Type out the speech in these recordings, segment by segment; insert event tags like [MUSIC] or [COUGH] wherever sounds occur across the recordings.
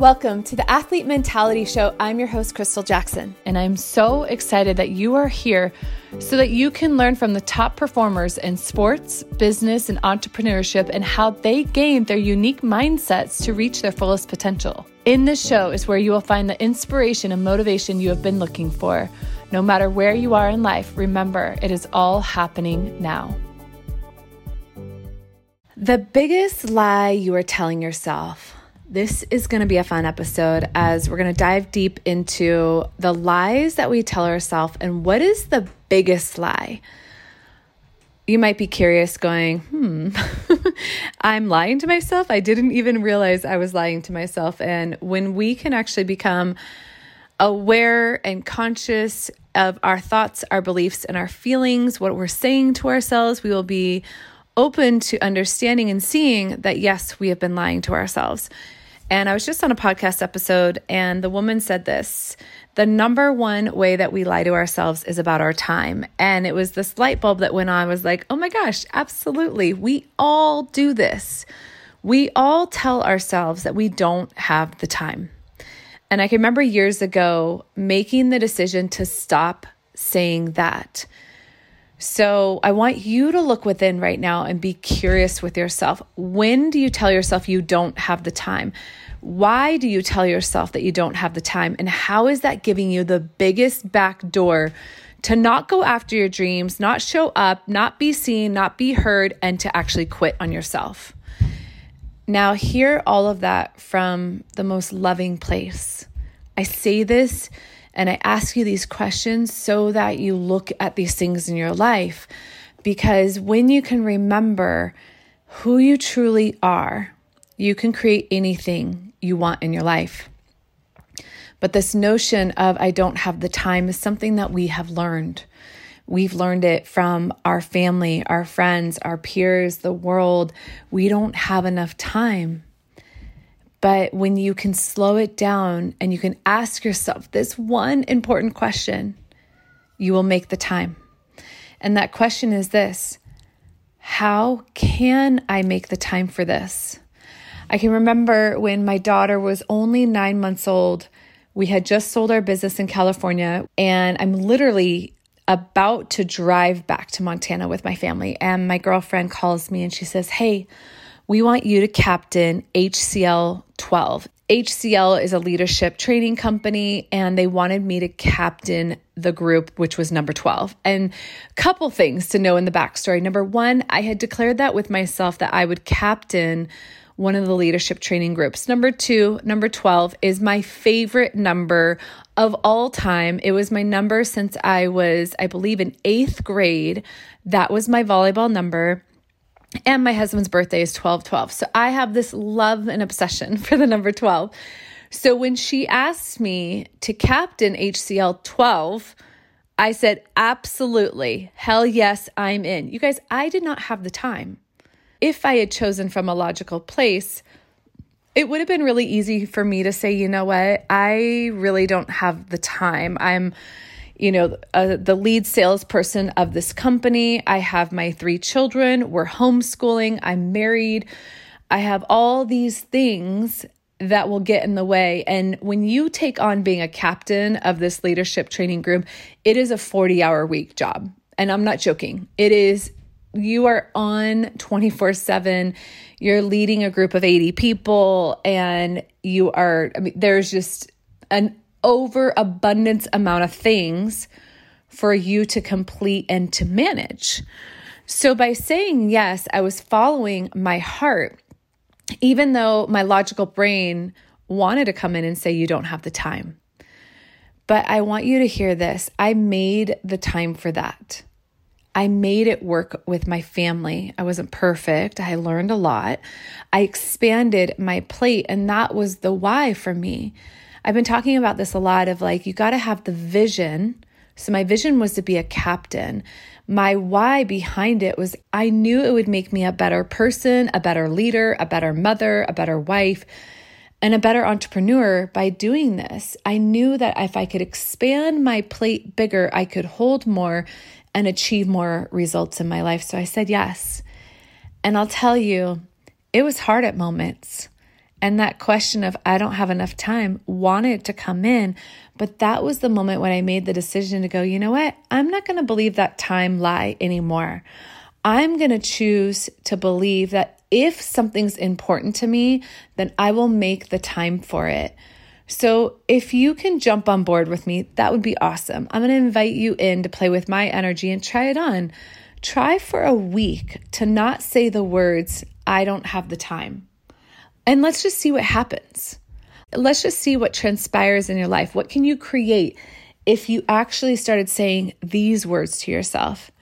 Welcome to the Athlete Mentality Show. I'm your host, Crystal Jackson. And I'm so excited that you are here so that you can learn from the top performers in sports, business, and entrepreneurship and how they gained their unique mindsets to reach their fullest potential. In this show is where you will find the inspiration and motivation you have been looking for. No matter where you are in life, remember it is all happening now. The biggest lie you are telling yourself. This is going to be a fun episode as we're going to dive deep into the lies that we tell ourselves and what is the biggest lie. You might be curious, going, hmm, [LAUGHS] I'm lying to myself. I didn't even realize I was lying to myself. And when we can actually become aware and conscious of our thoughts, our beliefs, and our feelings, what we're saying to ourselves, we will be open to understanding and seeing that, yes, we have been lying to ourselves. And I was just on a podcast episode, and the woman said this the number one way that we lie to ourselves is about our time. And it was this light bulb that went on. I was like, oh my gosh, absolutely. We all do this. We all tell ourselves that we don't have the time. And I can remember years ago making the decision to stop saying that. So I want you to look within right now and be curious with yourself. When do you tell yourself you don't have the time? Why do you tell yourself that you don't have the time? And how is that giving you the biggest back door to not go after your dreams, not show up, not be seen, not be heard, and to actually quit on yourself? Now, hear all of that from the most loving place. I say this and I ask you these questions so that you look at these things in your life. Because when you can remember who you truly are, you can create anything you want in your life. But this notion of I don't have the time is something that we have learned. We've learned it from our family, our friends, our peers, the world. We don't have enough time. But when you can slow it down and you can ask yourself this one important question, you will make the time. And that question is this How can I make the time for this? I can remember when my daughter was only nine months old. We had just sold our business in California, and I'm literally about to drive back to Montana with my family. And my girlfriend calls me and she says, Hey, we want you to captain HCL 12. HCL is a leadership training company, and they wanted me to captain the group, which was number 12. And a couple things to know in the backstory. Number one, I had declared that with myself that I would captain one of the leadership training groups. Number two, number 12 is my favorite number of all time. It was my number since I was, I believe, in eighth grade. That was my volleyball number. And my husband's birthday is 12 12. So I have this love and obsession [LAUGHS] for the number 12. So when she asked me to captain HCL 12, I said, absolutely. Hell yes, I'm in. You guys, I did not have the time. If I had chosen from a logical place, it would have been really easy for me to say, you know what, I really don't have the time. I'm you know, uh, the lead salesperson of this company. I have my three children. We're homeschooling. I'm married. I have all these things that will get in the way. And when you take on being a captain of this leadership training group, it is a 40 hour week job. And I'm not joking. It is, you are on 24 7. You're leading a group of 80 people, and you are, I mean, there's just an overabundance amount of things for you to complete and to manage. So by saying yes, I was following my heart, even though my logical brain wanted to come in and say, You don't have the time. But I want you to hear this. I made the time for that. I made it work with my family. I wasn't perfect. I learned a lot. I expanded my plate, and that was the why for me. I've been talking about this a lot of like, you got to have the vision. So, my vision was to be a captain. My why behind it was I knew it would make me a better person, a better leader, a better mother, a better wife, and a better entrepreneur by doing this. I knew that if I could expand my plate bigger, I could hold more and achieve more results in my life. So, I said yes. And I'll tell you, it was hard at moments. And that question of, I don't have enough time, wanted to come in. But that was the moment when I made the decision to go, you know what? I'm not going to believe that time lie anymore. I'm going to choose to believe that if something's important to me, then I will make the time for it. So, if you can jump on board with me, that would be awesome. I'm going to invite you in to play with my energy and try it on. Try for a week to not say the words, I don't have the time. And let's just see what happens. Let's just see what transpires in your life. What can you create if you actually started saying these words to yourself?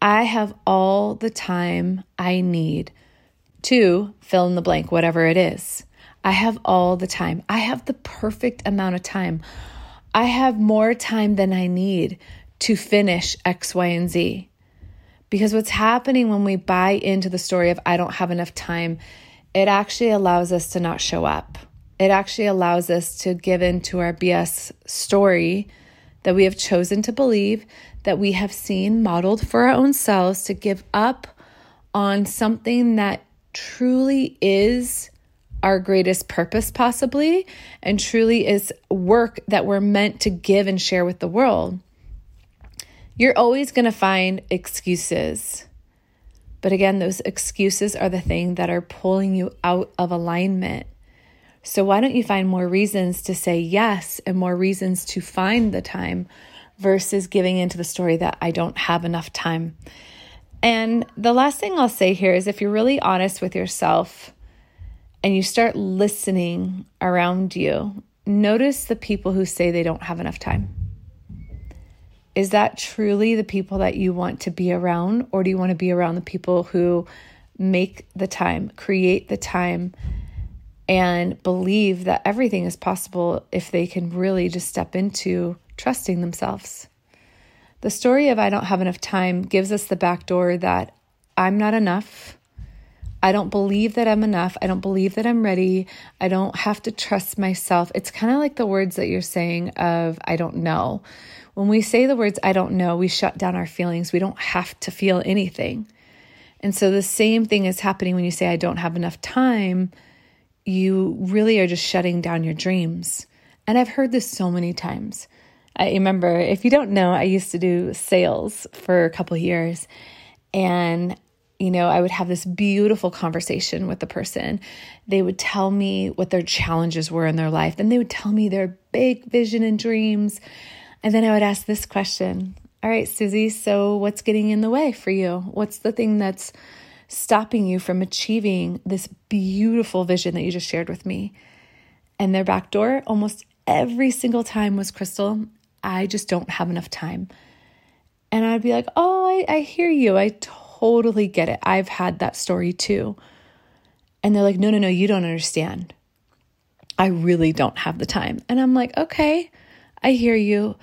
I have all the time I need to fill in the blank, whatever it is. I have all the time. I have the perfect amount of time. I have more time than I need to finish X, Y, and Z. Because what's happening when we buy into the story of I don't have enough time, it actually allows us to not show up. It actually allows us to give in to our BS story that we have chosen to believe, that we have seen modeled for our own selves, to give up on something that truly is our greatest purpose, possibly, and truly is work that we're meant to give and share with the world. You're always going to find excuses. But again, those excuses are the thing that are pulling you out of alignment. So, why don't you find more reasons to say yes and more reasons to find the time versus giving into the story that I don't have enough time? And the last thing I'll say here is if you're really honest with yourself, and you start listening around you, notice the people who say they don't have enough time. Is that truly the people that you want to be around, or do you want to be around the people who make the time, create the time, and believe that everything is possible if they can really just step into trusting themselves? The story of I don't have enough time gives us the back door that I'm not enough. I don't believe that I'm enough. I don't believe that I'm ready. I don't have to trust myself. It's kind of like the words that you're saying of I don't know. When we say the words I don't know, we shut down our feelings. We don't have to feel anything. And so the same thing is happening when you say I don't have enough time. You really are just shutting down your dreams. And I've heard this so many times. I remember, if you don't know, I used to do sales for a couple years. And you know, I would have this beautiful conversation with the person. They would tell me what their challenges were in their life. Then they would tell me their big vision and dreams. And then I would ask this question All right, Susie, so what's getting in the way for you? What's the thing that's stopping you from achieving this beautiful vision that you just shared with me? And their back door almost every single time was Crystal, I just don't have enough time. And I'd be like, Oh, I, I hear you. I totally totally get it. I've had that story too. And they're like, no, no, no, you don't understand. I really don't have the time. And I'm like, okay, I hear you.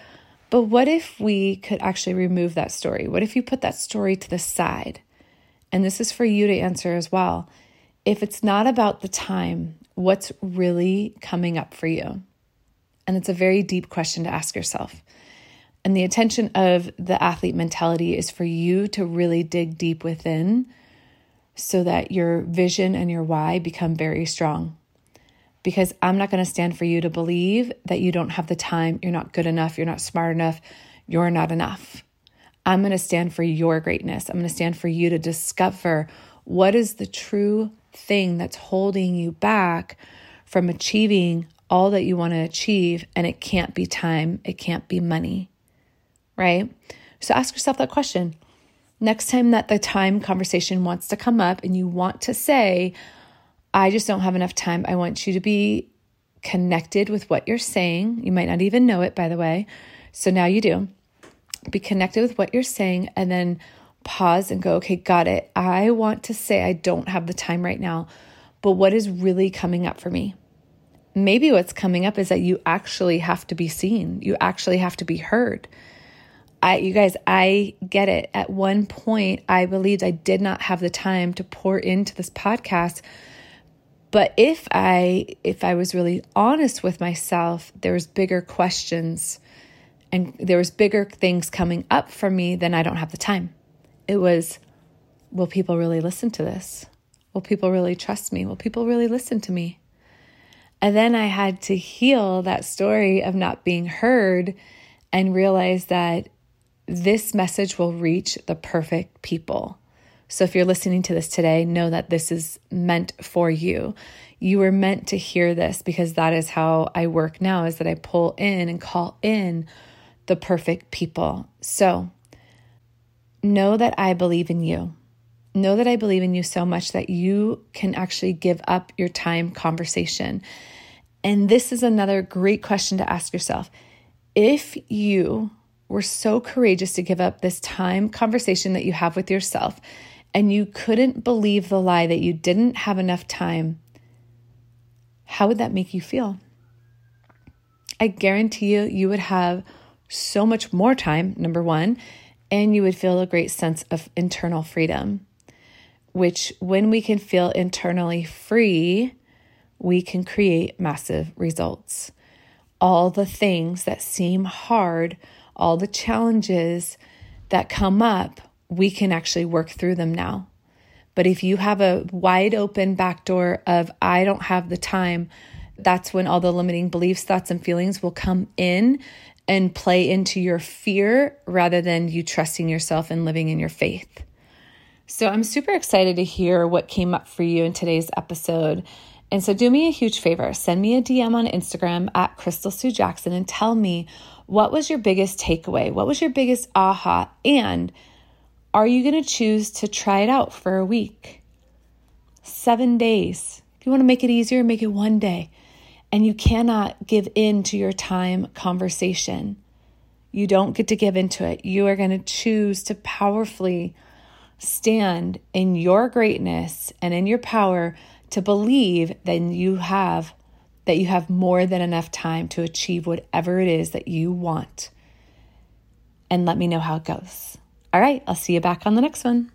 But what if we could actually remove that story? What if you put that story to the side? And this is for you to answer as well. If it's not about the time, what's really coming up for you? And it's a very deep question to ask yourself. And the intention of the athlete mentality is for you to really dig deep within so that your vision and your why become very strong. Because I'm not going to stand for you to believe that you don't have the time, you're not good enough, you're not smart enough, you're not enough. I'm going to stand for your greatness. I'm going to stand for you to discover what is the true thing that's holding you back from achieving all that you want to achieve. And it can't be time, it can't be money right? So ask yourself that question. Next time that the time conversation wants to come up and you want to say, I just don't have enough time, I want you to be connected with what you're saying. You might not even know it, by the way. So now you do. Be connected with what you're saying and then pause and go, okay, got it. I want to say I don't have the time right now, but what is really coming up for me? Maybe what's coming up is that you actually have to be seen, you actually have to be heard. I, you guys, I get it. At one point, I believed I did not have the time to pour into this podcast. But if I, if I was really honest with myself, there was bigger questions and there was bigger things coming up for me than I don't have the time. It was, will people really listen to this? Will people really trust me? Will people really listen to me? And then I had to heal that story of not being heard and realize that this message will reach the perfect people. So if you're listening to this today, know that this is meant for you. You were meant to hear this because that is how I work now is that I pull in and call in the perfect people. So know that I believe in you. Know that I believe in you so much that you can actually give up your time conversation. And this is another great question to ask yourself. If you were so courageous to give up this time conversation that you have with yourself and you couldn't believe the lie that you didn't have enough time, how would that make you feel? I guarantee you, you would have so much more time, number one, and you would feel a great sense of internal freedom. Which, when we can feel internally free, we can create massive results. All the things that seem hard, all the challenges that come up, we can actually work through them now. But if you have a wide open back door of, I don't have the time, that's when all the limiting beliefs, thoughts, and feelings will come in and play into your fear rather than you trusting yourself and living in your faith. So I'm super excited to hear what came up for you in today's episode. And so do me a huge favor send me a DM on Instagram at Crystal Sue Jackson and tell me what was your biggest takeaway? What was your biggest aha? And are you going to choose to try it out for a week? Seven days. If you want to make it easier, make it one day and you cannot give in to your time conversation. You don't get to give into it. You are going to choose to powerfully stand in your greatness and in your power to believe that you have that you have more than enough time to achieve whatever it is that you want. And let me know how it goes. All right, I'll see you back on the next one.